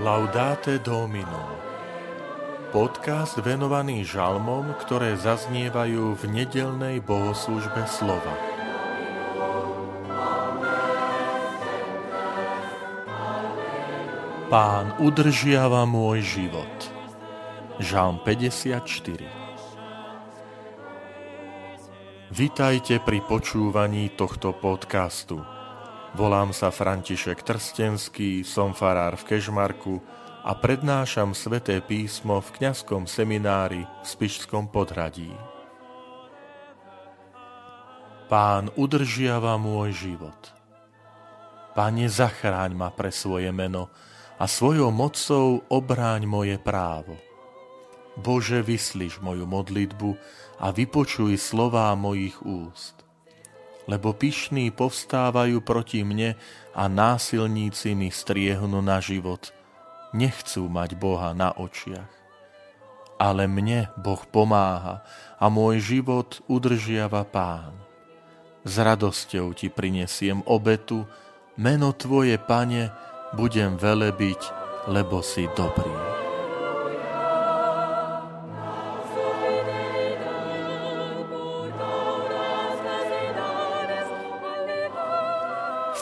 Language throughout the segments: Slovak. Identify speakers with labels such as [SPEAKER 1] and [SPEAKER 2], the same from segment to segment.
[SPEAKER 1] Laudate Domino Podcast venovaný žalmom, ktoré zaznievajú v nedelnej bohoslužbe slova. Pán udržiava môj život. Žalm 54 Vitajte pri počúvaní tohto podcastu. Volám sa František Trstenský, som farár v Kežmarku a prednášam sveté písmo v kňazskom seminári v Spišskom podhradí. Pán udržiava môj život. Pane, zachráň ma pre svoje meno a svojou mocou obráň moje právo. Bože, vyslíš moju modlitbu a vypočuj slová mojich úst lebo pyšní povstávajú proti mne a násilníci mi striehnú na život. Nechcú mať Boha na očiach. Ale mne Boh pomáha a môj život udržiava Pán. S radosťou ti prinesiem obetu, meno Tvoje, Pane, budem velebiť, lebo si dobrý.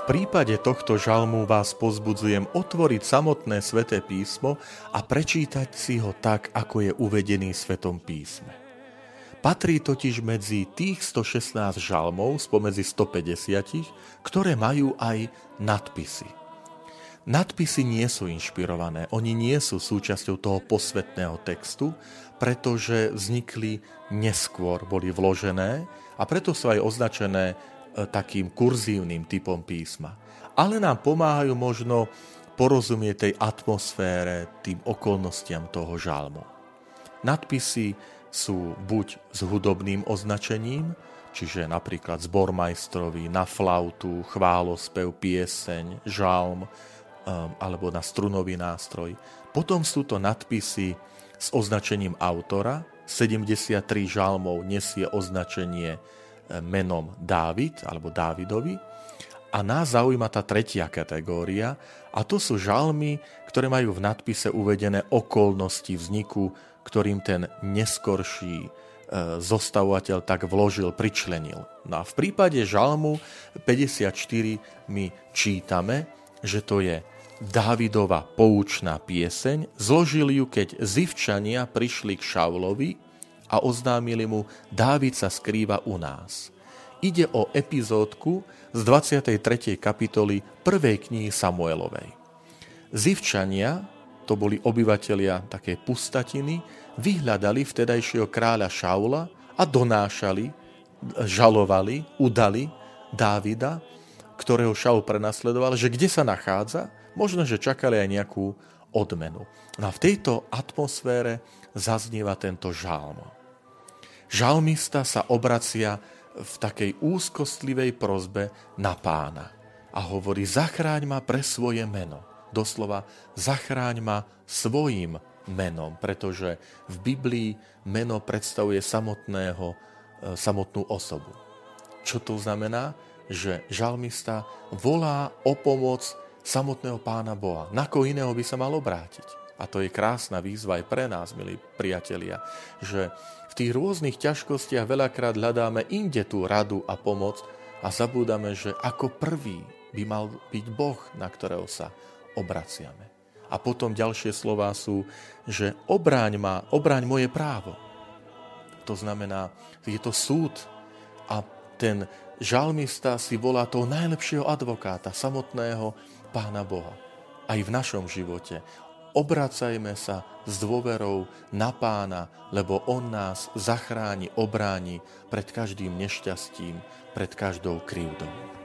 [SPEAKER 1] Prípade tohto žalmu vás pozbudzujem otvoriť samotné sveté písmo a prečítať si ho tak, ako je uvedený v svetom písme. Patrí totiž medzi tých 116 žalmov spomedzi 150, ktoré majú aj nadpisy. Nadpisy nie sú inšpirované, oni nie sú súčasťou toho posvetného textu, pretože vznikli neskôr, boli vložené a preto sú aj označené takým kurzívnym typom písma. Ale nám pomáhajú možno porozumieť tej atmosfére, tým okolnostiam toho žalmu. Nadpisy sú buď s hudobným označením, čiže napríklad zbormajstrovi na flautu, chválospev, pieseň, žalm um, alebo na strunový nástroj. Potom sú to nadpisy s označením autora. 73 žalmov nesie označenie menom Dávid alebo Dávidovi. A nás zaujíma tá tretia kategória a to sú žalmy, ktoré majú v nadpise uvedené okolnosti vzniku, ktorým ten neskorší e, zostavovateľ tak vložil, pričlenil. No a v prípade žalmu 54 my čítame, že to je Dávidova poučná pieseň, zložil ju, keď zivčania prišli k Šaulovi a oznámili mu, Dávid sa skrýva u nás. Ide o epizódku z 23. kapitoly prvej knihy Samuelovej. Zivčania, to boli obyvatelia také pustatiny, vyhľadali vtedajšieho kráľa Šaula a donášali, žalovali, udali Dávida, ktorého Šaul prenasledoval, že kde sa nachádza, možno, že čakali aj nejakú odmenu. No a v tejto atmosfére zaznieva tento žalm. Žalmista sa obracia v takej úzkostlivej prozbe na pána a hovorí, zachráň ma pre svoje meno. Doslova, zachráň ma svojim menom, pretože v Biblii meno predstavuje samotného, e, samotnú osobu. Čo to znamená? Že žalmista volá o pomoc samotného pána Boha. Na koho iného by sa mal obrátiť? A to je krásna výzva aj pre nás, milí priatelia, že v tých rôznych ťažkostiach veľakrát hľadáme inde tú radu a pomoc a zabúdame, že ako prvý by mal byť Boh, na ktorého sa obraciame. A potom ďalšie slová sú, že obráň ma, obráň moje právo. To znamená, je to súd a ten žalmista si volá toho najlepšieho advokáta, samotného Pána Boha. Aj v našom živote obracajme sa s dôverou na pána, lebo on nás zachráni, obráni pred každým nešťastím, pred každou krivdou.